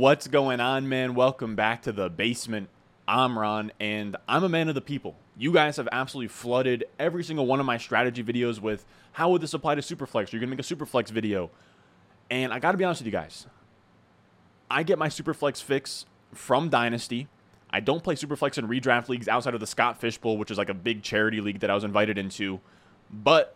What's going on, man? Welcome back to the basement. I'm Ron, and I'm a man of the people. You guys have absolutely flooded every single one of my strategy videos with how would this apply to Superflex? You're gonna make a Superflex video. And I gotta be honest with you guys. I get my Superflex fix from Dynasty. I don't play Superflex in redraft leagues outside of the Scott Fish Bowl, which is like a big charity league that I was invited into. But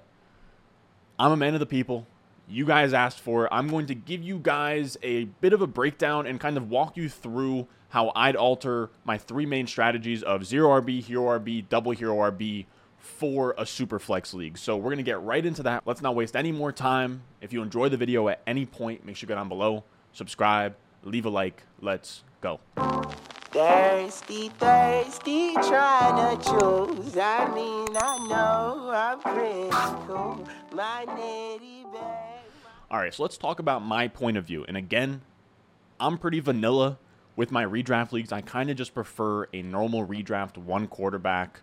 I'm a man of the people you guys asked for. it. I'm going to give you guys a bit of a breakdown and kind of walk you through how I'd alter my three main strategies of zero RB, hero RB, double hero RB for a super flex league. So we're going to get right into that. Let's not waste any more time. If you enjoy the video at any point, make sure you go down below, subscribe, leave a like. Let's go. Thirsty, thirsty, trying to choose. I mean, I know I'm. My nitty. All right, so let's talk about my point of view. And again, I'm pretty vanilla with my redraft leagues. I kind of just prefer a normal redraft, one quarterback,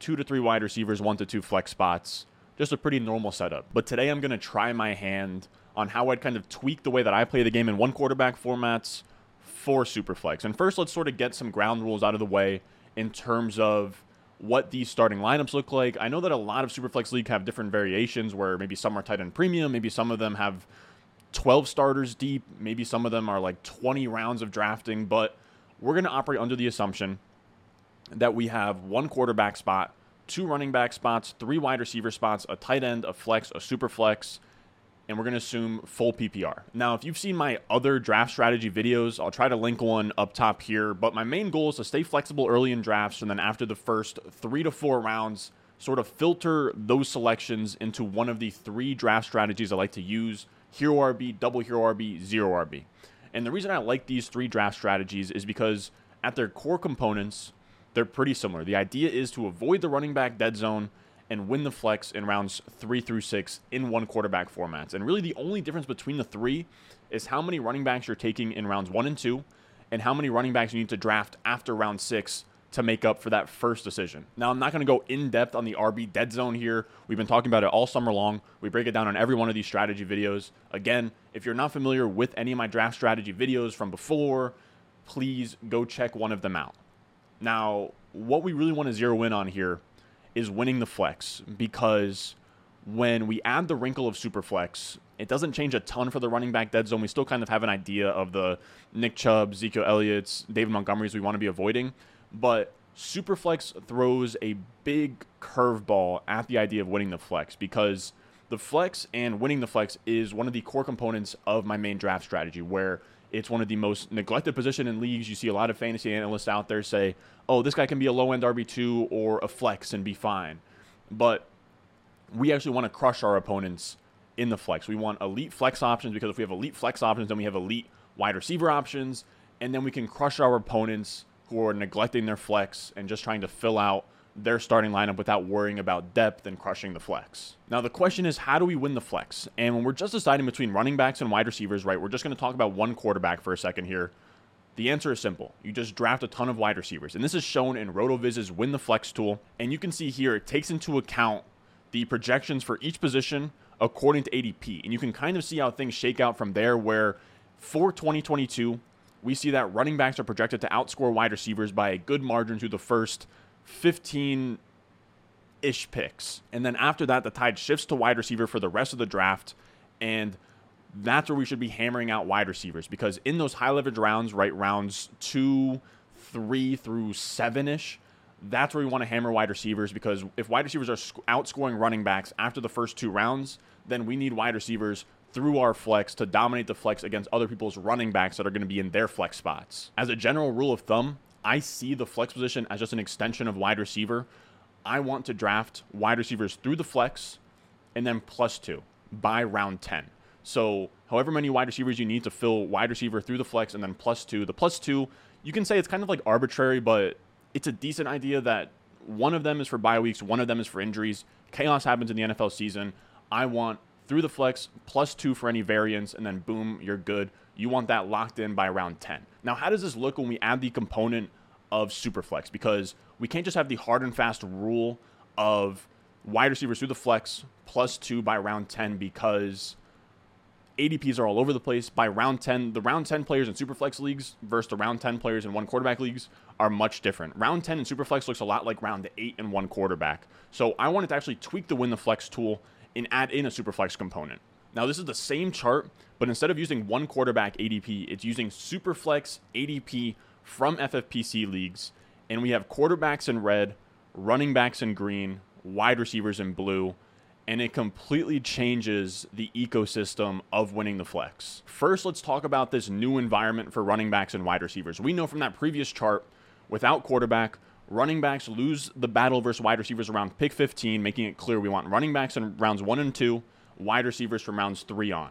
two to three wide receivers, one to two flex spots. Just a pretty normal setup. But today I'm going to try my hand on how I'd kind of tweak the way that I play the game in one quarterback formats for Superflex. And first, let's sort of get some ground rules out of the way in terms of what these starting lineups look like. I know that a lot of Superflex League have different variations where maybe some are tight end premium, maybe some of them have 12 starters deep, maybe some of them are like 20 rounds of drafting, but we're going to operate under the assumption that we have one quarterback spot, two running back spots, three wide receiver spots, a tight end, a flex, a super flex, and we're going to assume full PPR. Now, if you've seen my other draft strategy videos, I'll try to link one up top here, but my main goal is to stay flexible early in drafts and then after the first three to four rounds, sort of filter those selections into one of the three draft strategies I like to use hero RB, double hero RB, zero RB. And the reason I like these three draft strategies is because at their core components, they're pretty similar. The idea is to avoid the running back dead zone and win the flex in rounds three through six in one quarterback formats. And really, the only difference between the three is how many running backs you're taking in rounds one and two, and how many running backs you need to draft after round six to make up for that first decision. Now, I'm not going to go in depth on the RB dead zone here. We've been talking about it all summer long. We break it down on every one of these strategy videos. Again, if you're not familiar with any of my draft strategy videos from before, please go check one of them out. Now, what we really want to zero in on here is winning the flex mm-hmm. because when we add the wrinkle of super flex, it doesn't change a ton for the running back dead zone. We still kind of have an idea of the Nick Chubb, Ezekiel Elliott's, David Montgomery's we want to be avoiding, but Superflex throws a big curveball at the idea of winning the flex because the flex and winning the flex is one of the core components of my main draft strategy where it's one of the most neglected position in leagues. You see a lot of fantasy analysts out there say, "Oh, this guy can be a low end RB two or a flex and be fine," but we actually want to crush our opponents in the flex. We want elite flex options because if we have elite flex options, then we have elite wide receiver options, and then we can crush our opponents who are neglecting their flex and just trying to fill out their starting lineup without worrying about depth and crushing the flex. Now, the question is, how do we win the flex? And when we're just deciding between running backs and wide receivers, right, we're just going to talk about one quarterback for a second here. The answer is simple. You just draft a ton of wide receivers. And this is shown in RotoViz's Win the Flex tool. And you can see here it takes into account the projections for each position according to ADP. And you can kind of see how things shake out from there, where for 2022, we see that running backs are projected to outscore wide receivers by a good margin through the first 15 ish picks. And then after that, the tide shifts to wide receiver for the rest of the draft. And that's where we should be hammering out wide receivers because in those high leverage rounds, right, rounds two, three through seven ish, that's where we want to hammer wide receivers because if wide receivers are outscoring running backs after the first two rounds, then we need wide receivers through our flex to dominate the flex against other people's running backs that are going to be in their flex spots. As a general rule of thumb, I see the flex position as just an extension of wide receiver. I want to draft wide receivers through the flex and then plus two by round 10. So, however many wide receivers you need to fill wide receiver through the flex and then plus two. The plus two, you can say it's kind of like arbitrary, but it's a decent idea that one of them is for bye weeks, one of them is for injuries. Chaos happens in the NFL season. I want through the flex plus two for any variance, and then boom, you're good. You want that locked in by round 10. Now, how does this look when we add the component of Superflex? Because we can't just have the hard and fast rule of wide receivers through the flex plus two by round 10 because ADPs are all over the place. By round 10, the round 10 players in Superflex leagues versus the round 10 players in one quarterback leagues are much different. Round 10 in Superflex looks a lot like round 8 in one quarterback. So I wanted to actually tweak the Win the Flex tool and add in a Superflex component. Now, this is the same chart, but instead of using one quarterback ADP, it's using Superflex ADP from FFPC leagues. And we have quarterbacks in red, running backs in green, wide receivers in blue, and it completely changes the ecosystem of winning the flex. First, let's talk about this new environment for running backs and wide receivers. We know from that previous chart, without quarterback, running backs lose the battle versus wide receivers around pick 15, making it clear we want running backs in rounds 1 and 2, wide receivers from rounds 3 on.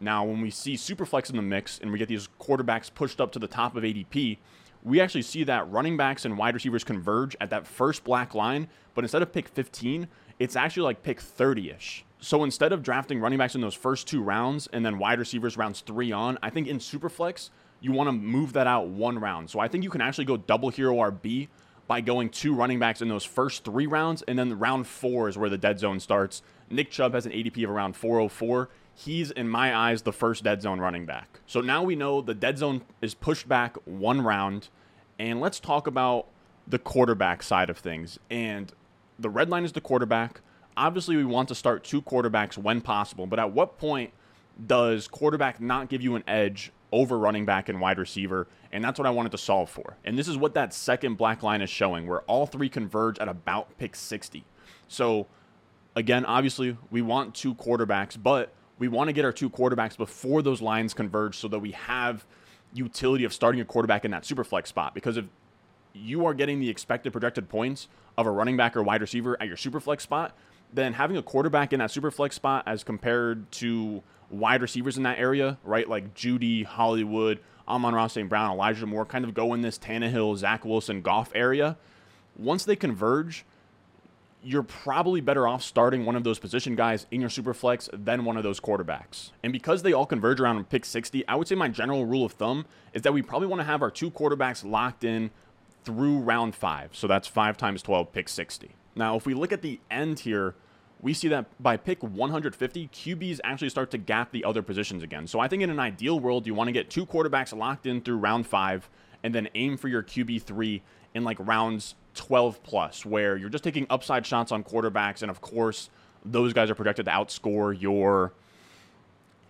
Now, when we see Superflex in the mix and we get these quarterbacks pushed up to the top of ADP, we actually see that running backs and wide receivers converge at that first black line, but instead of pick 15, it's actually like pick 30 ish. So instead of drafting running backs in those first two rounds and then wide receivers rounds three on, I think in Superflex, you want to move that out one round. So I think you can actually go double hero RB by going two running backs in those first three rounds, and then round four is where the dead zone starts. Nick Chubb has an ADP of around 404. He's, in my eyes, the first dead zone running back. So now we know the dead zone is pushed back one round, and let's talk about the quarterback side of things. And the red line is the quarterback. Obviously, we want to start two quarterbacks when possible, but at what point does quarterback not give you an edge over running back and wide receiver? And that's what I wanted to solve for. And this is what that second black line is showing, where all three converge at about pick 60. So, again, obviously, we want two quarterbacks, but we want to get our two quarterbacks before those lines converge so that we have utility of starting a quarterback in that super flex spot. Because if you are getting the expected projected points of a running back or wide receiver at your super flex spot, then having a quarterback in that super flex spot as compared to wide receivers in that area, right? Like Jeudy, Hollywood, Amon-Ra St. Brown, Elijah Moore, kind of go in this Tannehill, Zach Wilson, Goff area. Once they converge, you're probably better off starting one of those position guys in your super flex than one of those quarterbacks. And because they all converge around pick 60, I would say my general rule of thumb is that we probably want to have our two quarterbacks locked in through round five. So that's five times 12, pick 60. Now, if we look at the end here, we see that by pick 150, QBs actually start to gap the other positions again. So I think in an ideal world, you want to get two quarterbacks locked in through round five and then aim for your QB3 in like rounds 12 plus, where you're just taking upside shots on quarterbacks. And of course, those guys are projected to outscore your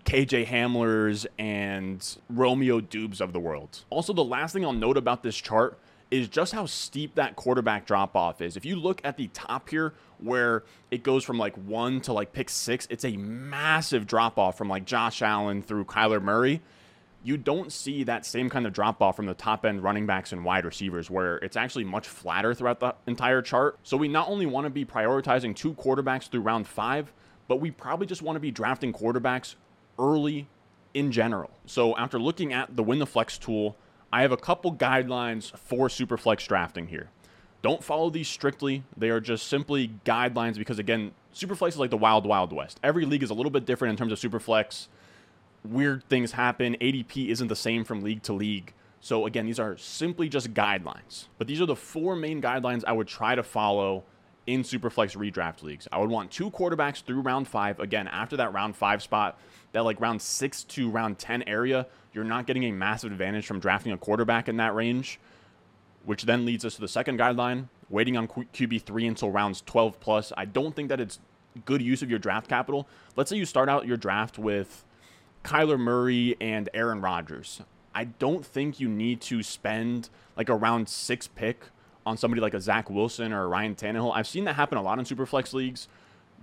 KJ Hamlers and Romeo Doubs of the world. Also, the last thing I'll note about this chart is just how steep that quarterback drop off is. If you look at the top here, where it goes from like one to like pick six, it's a massive drop off from like Josh Allen through Kyler Murray. You don't see that same kind of drop off from the top end running backs and wide receivers, where it's actually much flatter throughout the entire chart. So we not only want to be prioritizing two quarterbacks through round five, but we probably just want to be drafting quarterbacks early in general. So after looking at the Win the Flex tool, I have a couple guidelines for Superflex drafting here. Don't follow these strictly. They are just simply guidelines because, again, Superflex is like the wild, wild west. Every league is a little bit different in terms of Superflex. Weird things happen. ADP isn't the same from league to league. So, again, these are simply just guidelines. But these are the four main guidelines I would try to follow in Superflex redraft leagues. I would want two quarterbacks through round five. Again, after that round five spot, that like round six to round 10 area, you're not getting a massive advantage from drafting a quarterback in that range, which then leads us to the second guideline waiting on QB3 until rounds 12 plus. I don't think that it's good use of your draft capital. Let's say you start out your draft with Kyler Murray and Aaron Rodgers. I don't think you need to spend like a round six pick on somebody like a Zach Wilson or a Ryan Tannehill. I've seen that happen a lot in Superflex leagues.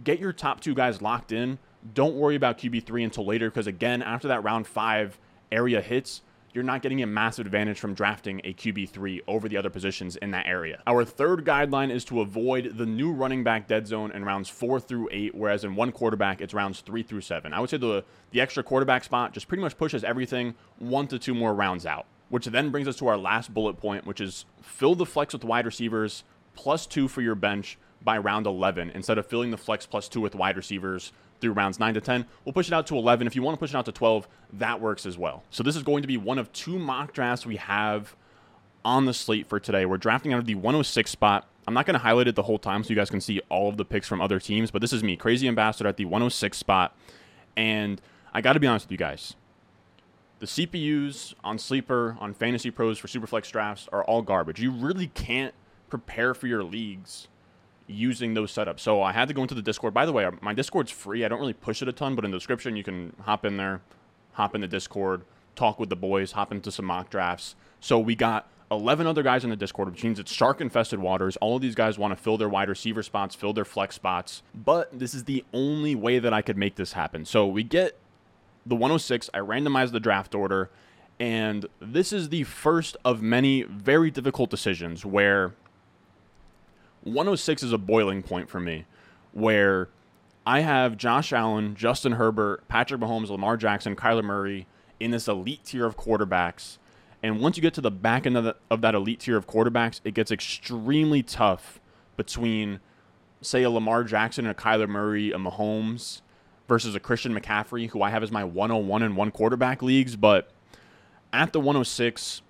Get your top two guys locked in. Don't worry about QB3 until later because, again, after that round five area hits, you're not getting a massive advantage from drafting a QB3 over the other positions in that area. Our third guideline is to avoid the new running back dead zone in rounds four through eight, whereas in one quarterback, it's rounds three through seven. I would say the, the extra quarterback spot just pretty much pushes everything one to two more rounds out, which then brings us to our last bullet point, which is fill the flex with wide receivers plus two for your bench by round 11 instead of filling the flex plus two with wide receivers through rounds 9 to 10. We'll push it out to 11. If you want to push it out to 12, that works as well. So this is going to be one of two mock drafts we have on the slate for today. We're drafting out of the 106 spot. I'm not going to highlight it the whole time so you guys can see all of the picks from other teams, but this is me, Crazy Ambassador, at the 106 spot. And I got to be honest with you guys. The CPUs on Sleeper, on Fantasy Pros for Superflex drafts are all garbage. You really can't prepare for your leagues using those setups. So I had to go into the Discord. By the way, my Discord's free. I don't really push it a ton, but in the description you can hop in there, hop in the Discord, talk with the boys, hop into some mock drafts. So we got 11 other guys in the Discord, which means it's shark infested waters. All of these guys want to fill their wide receiver spots, fill their flex spots. But this is the only way that I could make this happen. So we get the 106. I randomize the draft order. And this is the first of many very difficult decisions where 106 is a boiling point for me, where I have Josh Allen, Justin Herbert, Patrick Mahomes, Lamar Jackson, Kyler Murray in this elite tier of quarterbacks and once you get to the back end of, the, of that elite tier of quarterbacks, it gets extremely tough between, say, a Lamar Jackson and a Kyler Murray, a Mahomes versus a Christian McCaffrey, who I have as my 101 and one quarterback leagues. But at the 106,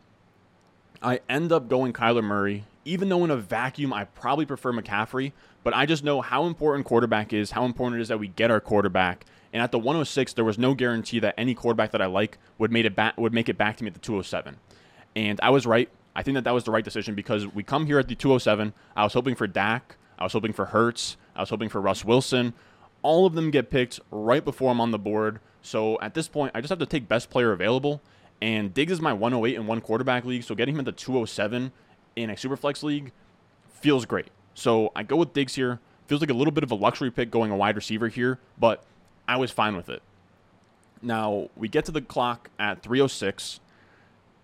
I end up going Kyler Murray, even though in a vacuum I probably prefer McCaffrey. But I just know how important quarterback is, how important it is that we get our quarterback. And at the 106, there was no guarantee that any quarterback that I like would made it back would make it back to me at the 207. And I was right. I think that that was the right decision because we come here at the 207. I was hoping for Dak. I was hoping for Hurts. I was hoping for Russ Wilson. All of them get picked right before I'm on the board. So at this point, I just have to take best player available. And Diggs is my 108 in one quarterback league. So getting him at the 207 in a superflex league feels great. So I go with Diggs here. Feels like a little bit of a luxury pick going a wide receiver here, but I was fine with it. Now we get to the clock at 306,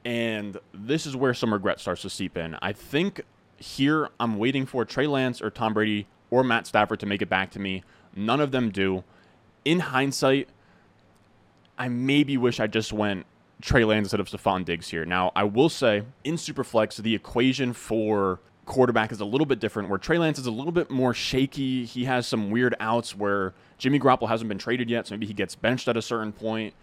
and this is where some regret starts to seep in. I think here I'm waiting for Trey Lance or Tom Brady or Matt Stafford to make it back to me. None of them do. In hindsight, I maybe wish I just went Trey Lance instead of Stefon Diggs here. Now, I will say in Superflex, the equation for quarterback is a little bit different, where Trey Lance is a little bit more shaky. He has some weird outs where Jimmy Garoppolo hasn't been traded yet, so maybe he gets benched at a certain point.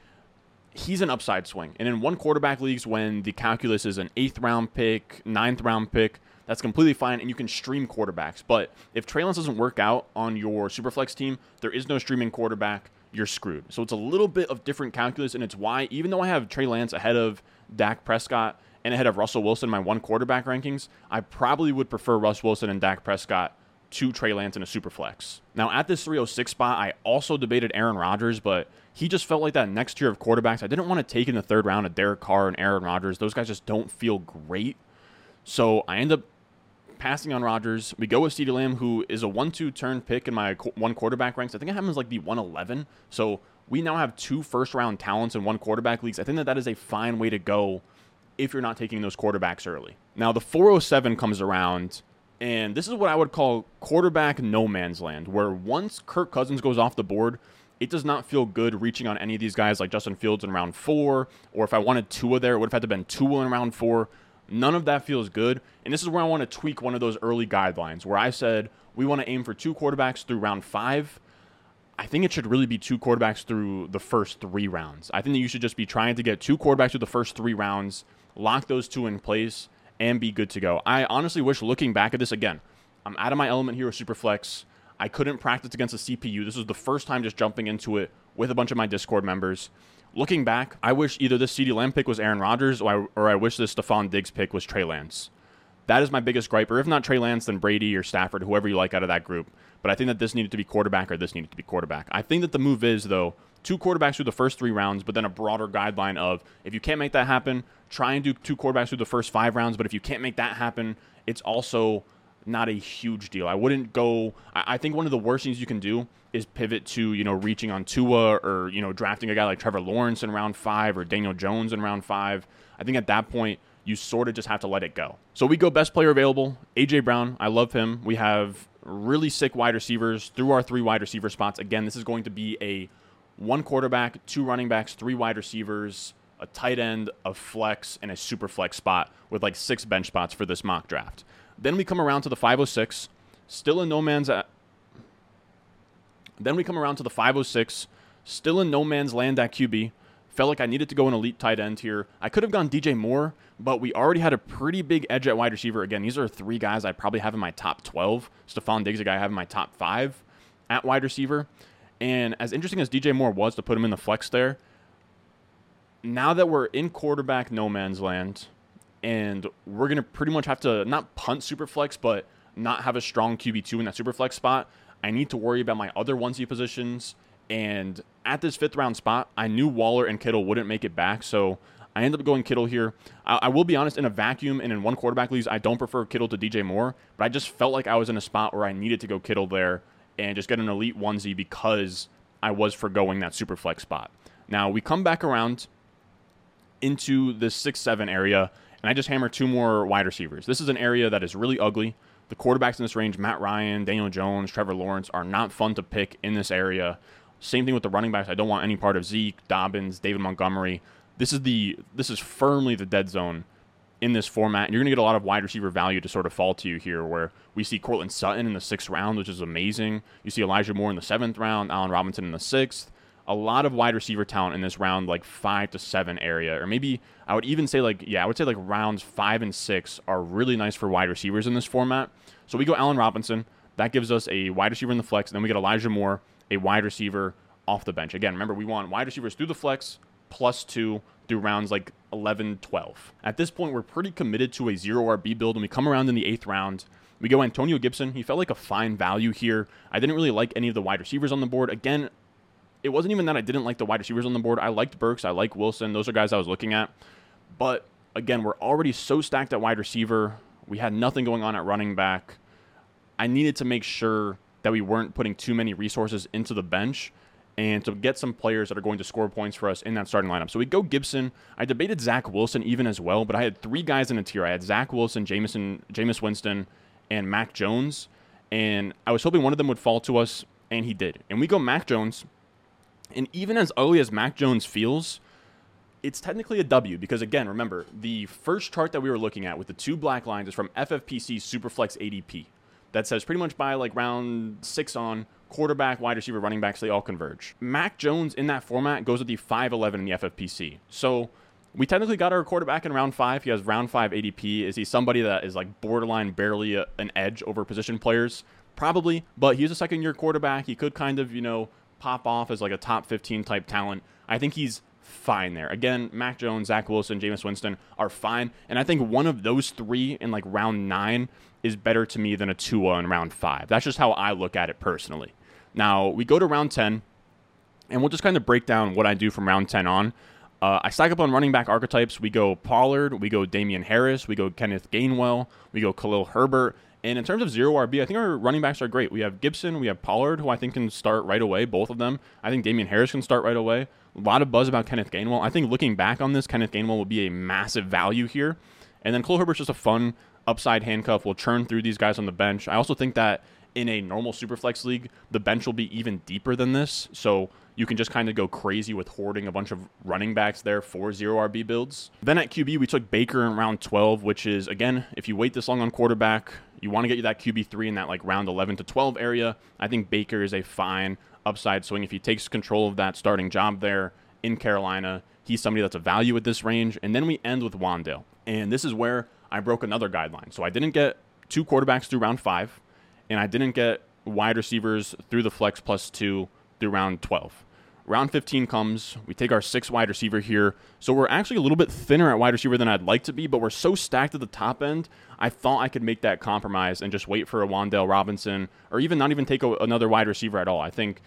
He's an upside swing. And in one quarterback leagues, when the calculus is an eighth round pick, ninth round pick, that's completely fine, and you can stream quarterbacks. But if Trey Lance doesn't work out on your Superflex team, there is no streaming quarterback. You're screwed. So it's a little bit of different calculus, and it's why, even though I have Trey Lance ahead of Dak Prescott, and ahead of Russell Wilson my one quarterback rankings, I probably would prefer Russ Wilson and Dak Prescott to Trey Lance in a super flex. Now, at this 306 spot, I also debated Aaron Rodgers, but he just felt like that next tier of quarterbacks. I didn't want to take in the third round of Derek Carr and Aaron Rodgers. Those guys just don't feel great. So I end up passing on Rodgers. We go with CeeDee Lamb, who is a 1 2 turn pick in my one quarterback ranks. I think it happens like the 111. So we now have two first round talents in one quarterback leagues. I think that that is a fine way to go if you're not taking those quarterbacks early. Now, the 407 comes around, and this is what I would call quarterback no man's land, where once Kirk Cousins goes off the board, it does not feel good reaching on any of these guys like Justin Fields in round four, or if I wanted Tua there, it would have had to been Tua in round four. None of that feels good. And this is where I want to tweak one of those early guidelines where I said we want to aim for two quarterbacks through round five. I think it should really be two quarterbacks through the first three rounds. I think that you should just be trying to get two quarterbacks through the first three rounds lock those two in place, and be good to go. I honestly wish looking back at this again, I'm out of my element here with Superflex. I couldn't practice against a CPU. This was the first time just jumping into it with a bunch of my Discord members. Looking back, I wish either this CeeDee Lamb pick was Aaron Rodgers or I, or I wish this Stefon Diggs pick was Trey Lance. That is my biggest gripe. Or if not Trey Lance, then Brady or Stafford, whoever you like out of that group. But I think that this needed to be quarterback or this needed to be quarterback. I think that the move is, though, two quarterbacks through the first three rounds, but then a broader guideline of if you can't make that happen, try and do two quarterbacks through the first five rounds. But if you can't make that happen, it's also not a huge deal. I wouldn't go. I, I think one of the worst things you can do is pivot to you know reaching on Tua or you know drafting a guy like Trevor Lawrence in round five or Daniel Jones in round five. I think at that point you sort of just have to let it go. So we go best player available. AJ Brown, I love him. We have really sick wide receivers through our three wide receiver spots. Again, this is going to be a one quarterback, two running backs, three wide receivers, a tight end, a flex, and a super flex spot with like six bench spots for this mock draft. Then we come around to the 506, still in no man's. At, then we come around to the 506, still in no man's land at QB. Felt like I needed to go an elite tight end here. I could have gone DJ Moore, but we already had a pretty big edge at wide receiver. Again, these are three guys I probably have in my top 12. Stefon Diggs, a guy I have in my top five at wide receiver. And as interesting as DJ Moore was to put him in the flex there, now that we're in quarterback no man's land, and we're gonna pretty much have to not punt super flex, but not have a strong QB two in that super flex spot. I need to worry about my other onesie positions. And at this fifth round spot, I knew Waller and Kittle wouldn't make it back, so I end up going Kittle here. I, I, will be honest, in a vacuum and in one quarterback leagues, I don't prefer Kittle to DJ Moore, but I just felt like I was in a spot where I needed to go Kittle there and just get an elite onesie because I was foregoing that super flex spot. Now we come back around into the six seven area, and I just hammer two more wide receivers. This is an area that is really ugly. The quarterbacks in this range, Matt Ryan, Daniel Jones, Trevor Lawrence, are not fun to pick in this area. Same thing with the running backs. I don't want any part of Zeke, Dobbins, David Montgomery. This is the this is firmly the dead zone in this format. And you're going to get a lot of wide receiver value to sort of fall to you here, where we see Courtland Sutton in the sixth round, which is amazing. You see Elijah Moore in the seventh round, Allen Robinson in the sixth. A lot of wide receiver talent in this round, like five to seven area, or maybe I would even say like yeah, I would say like rounds five and six are really nice for wide receivers in this format. So we go Allen Robinson. That gives us a wide receiver in the flex, and then we get Elijah Moore, a wide receiver off the bench. Again, remember we want wide receivers through the flex plus two through rounds like 11, 12. At this point, we're pretty committed to a zero RB build, and we come around in the eighth round. We go Antonio Gibson. He felt like a fine value here. I didn't really like any of the wide receivers on the board. Again, it wasn't even that I didn't like the wide receivers on the board. I liked Burks. I like Wilson. Those are guys I was looking at. But again, we're already so stacked at wide receiver. We had nothing going on at running back. I needed to make sure that we weren't putting too many resources into the bench and to get some players that are going to score points for us in that starting lineup. So we go Gibson. I debated Zach Wilson even as well, but I had three guys in a tier. I had Zach Wilson, Jameson, Jameis Winston, and Mac Jones. And I was hoping one of them would fall to us, and he did. And we go Mac Jones. And even as ugly as Mac Jones feels, it's technically a W because again, remember, the first chart that we were looking at with the two black lines is from FFPC Superflex ADP that says pretty much by like round six on, quarterback, wide receiver, running backs, they all converge. Mac Jones in that format goes with the 5'11 in the FFPC. So we technically got our quarterback in round five. He has round five ADP. Is he somebody that is like borderline barely a, an edge over position players? Probably, but he's a second year quarterback. He could kind of, you know, pop off as like a top 15 type talent. I think he's fine there. Again, Mac Jones, Zach Wilson, Jameis Winston are fine. And I think one of those three in like round nine is better to me than a Tua in round five. That's just how I look at it personally. Now, we go to round 10, and we'll just kind of break down what I do from round 10 on. Uh, I stack up on running back archetypes. We go Pollard, we go Damien Harris, we go Kenneth Gainwell, we go Khalil Herbert. And in terms of zero RB, I think our running backs are great. We have Gibson, we have Pollard, who I think can start right away, both of them. I think Damien Harris can start right away. A lot of buzz about Kenneth Gainwell. I think looking back on this, Kenneth Gainwell will be a massive value here. And then Khalil Herbert's just a fun upside handcuff. We'll churn through these guys on the bench. I also think that in a normal superflex league, the bench will be even deeper than this. So you can just kind of go crazy with hoarding a bunch of running backs there for zero RB builds. Then at QB, we took Baker in round 12, which is, again, if you wait this long on quarterback, you want to get you that QB3 in that like round 11 to 12 area. I think Baker is a fine upside swing. If he takes control of that starting job there in Carolina, he's somebody that's a value at this range. And then we end with Wan'Dale. And this is where I broke another guideline. So I didn't get two quarterbacks through round five and I didn't get wide receivers through the flex plus two through round 12. Round 15 comes. We take our six wide receiver here. So we're actually a little bit thinner at wide receiver than I'd like to be, but we're so stacked at the top end. I thought I could make that compromise and just wait for a Wan'Dale Robinson or even not even take a, another wide receiver at all. I think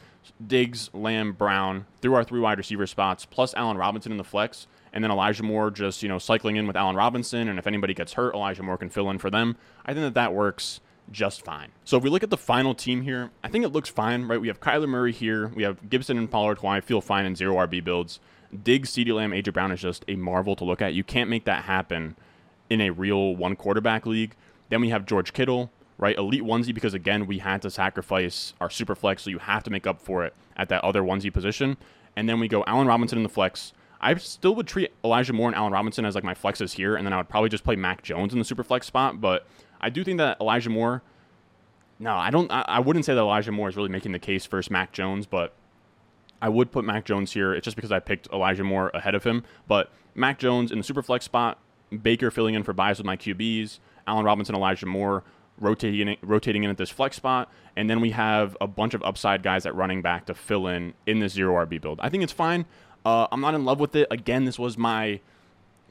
Diggs, Lamb, Brown through our three wide receiver spots, plus Allen Robinson in the flex, and then Elijah Moore just, you know, cycling in with Allen Robinson. And if anybody gets hurt, Elijah Moore can fill in for them. I think that that works just fine. So if we look at the final team here, I think it looks fine, right? We have Kyler Murray here. We have Gibson and Pollard, who I feel fine in zero RB builds. Diggs, CeeDee Lamb, AJ Brown is just a marvel to look at. You can't make that happen in a real one quarterback league. Then we have George Kittle, right? Elite onesie because again we had to sacrifice our super flex, so you have to make up for it at that other onesie position. And then we go Allen Robinson in the flex. I still would treat Elijah Moore and Allen Robinson as like my flexes here, and then I would probably just play Mac Jones in the super flex spot. But I do think that Elijah Moore. No, I don't. I, I wouldn't say that Elijah Moore is really making the case versus Mac Jones, but I would put Mac Jones here. It's just because I picked Elijah Moore ahead of him. But Mac Jones in the super flex spot, Baker filling in for byes with my QBs, Allen Robinson, Elijah Moore. rotating rotating in at this flex spot, and then we have a bunch of upside guys at running back to fill in in the zero RB build. I think it's fine. Uh, I'm not in love with it. Again, this was my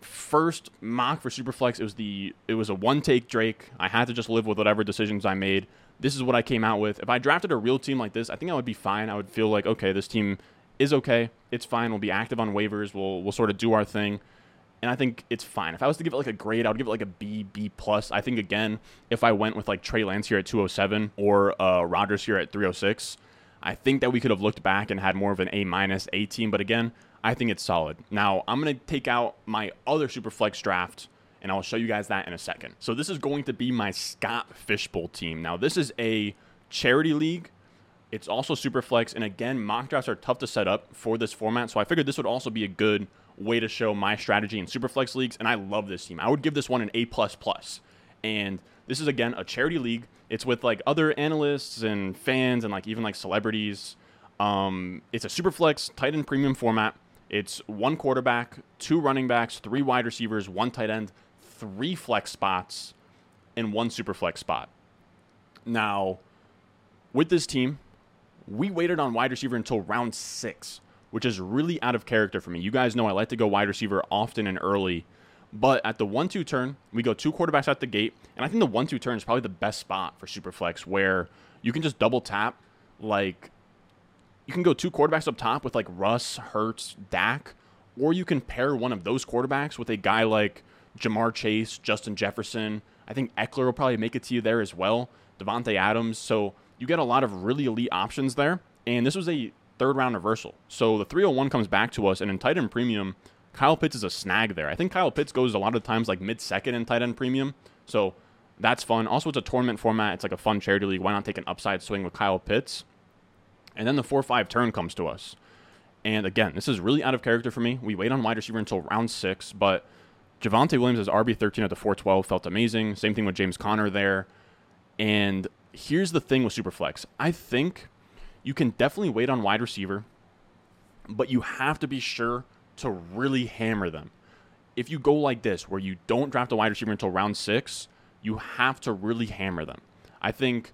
first mock for Superflex. It was the it was a one take Drake. I had to just live with whatever decisions I made. This is what I came out with. If I drafted a real team like this, I think I would be fine. I would feel like okay, this team is okay. It's fine. We'll be active on waivers. We'll we'll sort of do our thing. And I think it's fine. If I was to give it like a grade, I would give it like a B, B plus. I think again, if I went with like Trey Lance here at 207 or uh, Rodgers here at 306, I think that we could have looked back and had more of an A minus A team. But again, I think it's solid. Now, I'm going to take out my other Superflex draft, and I'll show you guys that in a second. So, this is going to be my Scott Fish Bowl team. Now, this is a charity league. It's also Superflex, and again, mock drafts are tough to set up for this format, so I figured this would also be a good way to show my strategy in Superflex leagues, and I love this team. I would give this one an A++. And this is, again, a charity league. It's with, like, other analysts and fans and, like, even, like, celebrities. Um, it's a Superflex tight end premium format. It's one quarterback, two running backs, three wide receivers, one tight end, three flex spots, and one super flex spot. Now, with this team, we waited on wide receiver until round six, which is really out of character for me. You guys know I like to go wide receiver often and early, but at the one two turn, we go two quarterbacks at the gate, and I think the one two turn is probably the best spot for super flex where you can just double tap like you can go two quarterbacks up top with like Russ, Hurts, Dak, or you can pair one of those quarterbacks with a guy like Ja'Marr Chase, Justin Jefferson. I think Ekeler will probably make it to you there as well. Davante Adams. So you get a lot of really elite options there. And this was a third round reversal. So the 301 comes back to us, and in tight end premium, Kyle Pitts is a snag there. I think Kyle Pitts goes a lot of times like mid second in tight end premium. So that's fun. Also, it's a tournament format. It's like a fun charity league. Why not take an upside swing with Kyle Pitts? And then the 4 5 turn comes to us. And again, this is really out of character for me. We wait on wide receiver until round six, but Javonte Williams as RB13 at the 412 felt amazing. Same thing with James Conner there. And here's the thing with Superflex I think you can definitely wait on wide receiver, but you have to be sure to really hammer them. If you go like this, where you don't draft a wide receiver until round six, you have to really hammer them. I think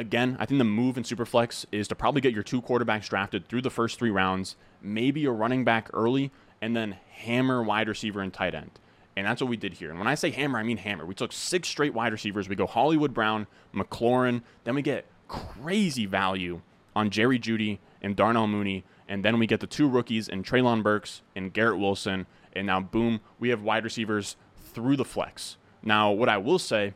again, I think the move in Superflex is to probably get your two quarterbacks drafted through the first three rounds, maybe a running back early, and then hammer wide receiver and tight end. And that's what we did here. And when I say hammer, I mean hammer. We took six straight wide receivers. We go Hollywood Brown, McLaurin, then we get crazy value on Jerry Jeudy and Darnell Mooney. And then we get the two rookies and Treylon Burks and Garrett Wilson. And now, boom, we have wide receivers through the flex. Now, what I will say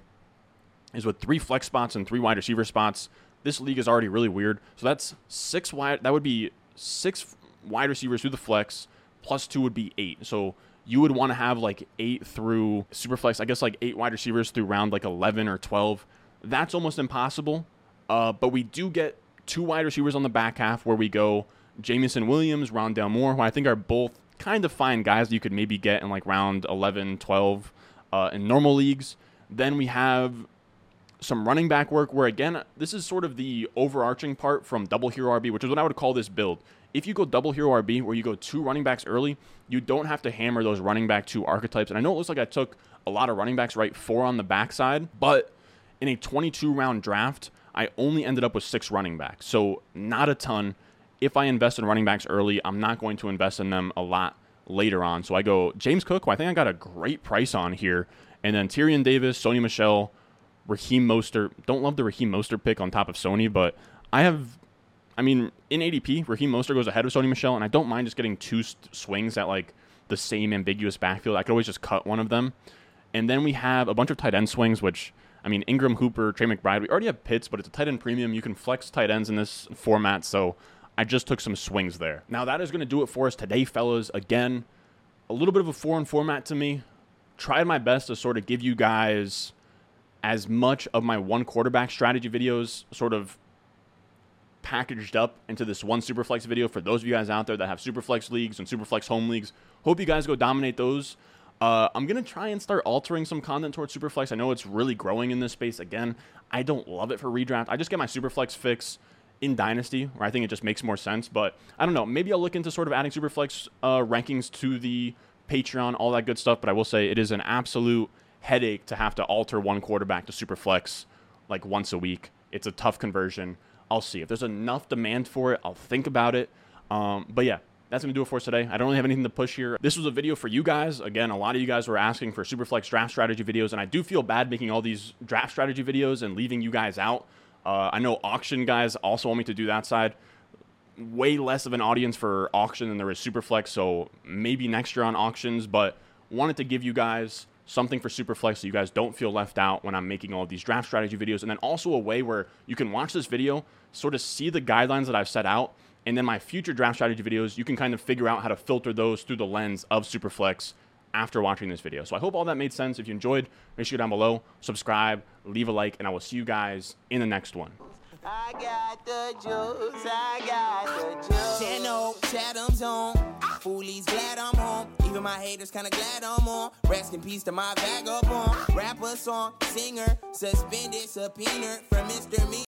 is with three flex spots and three wide receiver spots. This league is already really weird. So that's six wide. That would be six wide receivers through the flex, plus two would be eight. So you would want to have like eight through super flex. I guess like eight wide receivers through round like 11 or 12. That's almost impossible. Uh, but we do get two wide receivers on the back half where we go Jameson Williams, Rondale Moore, who I think are both kind of fine guys you could maybe get in like round 11, 12 uh, in normal leagues. Then we have some running back work where again this is sort of the overarching part from double hero rb which is what i would call this build. If you go double hero rb where you go two running backs early you don't have to hammer those running back two archetypes. And i know it looks like i took a lot of running backs right four on the backside but in a 22 round draft i only ended up with six running backs. So not a ton. If i invest in running backs early i'm not going to invest in them a lot later on. So i go james cook i think i got a great price on here and then tyrion davis sony michel Raheem Mostert. Don't love the Raheem Mostert pick on top of Sony, but I have, I mean, in ADP, Raheem Mostert goes ahead of Sony Michel, and I don't mind just getting two swings at like the same ambiguous backfield. I could always just cut one of them. And then we have a bunch of tight end swings, which, I mean, Engram, Hooper, Trey McBride. We already have Pitts, but it's a tight end premium. You can flex tight ends in this format, so I just took some swings there. Now, that is going to do it for us today, fellas. Again, a little bit of a foreign format to me. Tried my best to sort of give you guys as much of my one quarterback strategy videos sort of packaged up into this one Superflex video for those of you guys out there that have Superflex leagues and Superflex home leagues. Hope you guys go dominate those. Uh, I'm going to try and start altering some content towards Superflex. I know it's really growing in this space. Again, I don't love it for redraft. I just get my Superflex fix in Dynasty, where I think it just makes more sense. But I don't know. Maybe I'll look into sort of adding Superflex uh, rankings to the Patreon, all that good stuff. But I will say it is an absolute headache to have to alter one quarterback to super flex like once a week. It's a tough conversion. I'll see if there's enough demand for it. I'll think about it. Um, but yeah, that's gonna do it for us today. I don't really have anything to push here. This was a video for you guys. Again, a lot of you guys were asking for Superflex draft strategy videos, and I do feel bad making all these draft strategy videos and leaving you guys out. Uh, I know auction guys also want me to do that side. Way less of an audience for auction than there is Superflex, so maybe next year on auctions, but wanted to give you guys something for Superflex so you guys don't feel left out when I'm making all these draft strategy videos. And then also a way where you can watch this video, sort of see the guidelines that I've set out, and then my future draft strategy videos, you can kind of figure out how to filter those through the lens of Superflex after watching this video. So I hope all that made sense. If you enjoyed, make sure you down below, subscribe, leave a like, and I will see you guys in the next one. I got the juice, I got the juice. Channel, Chatham's on. Foolies glad I'm home. Even my haters kinda glad I'm on. Rest in peace to my vagabond. Rapper song, singer, suspended, subpoena for Mr. Me.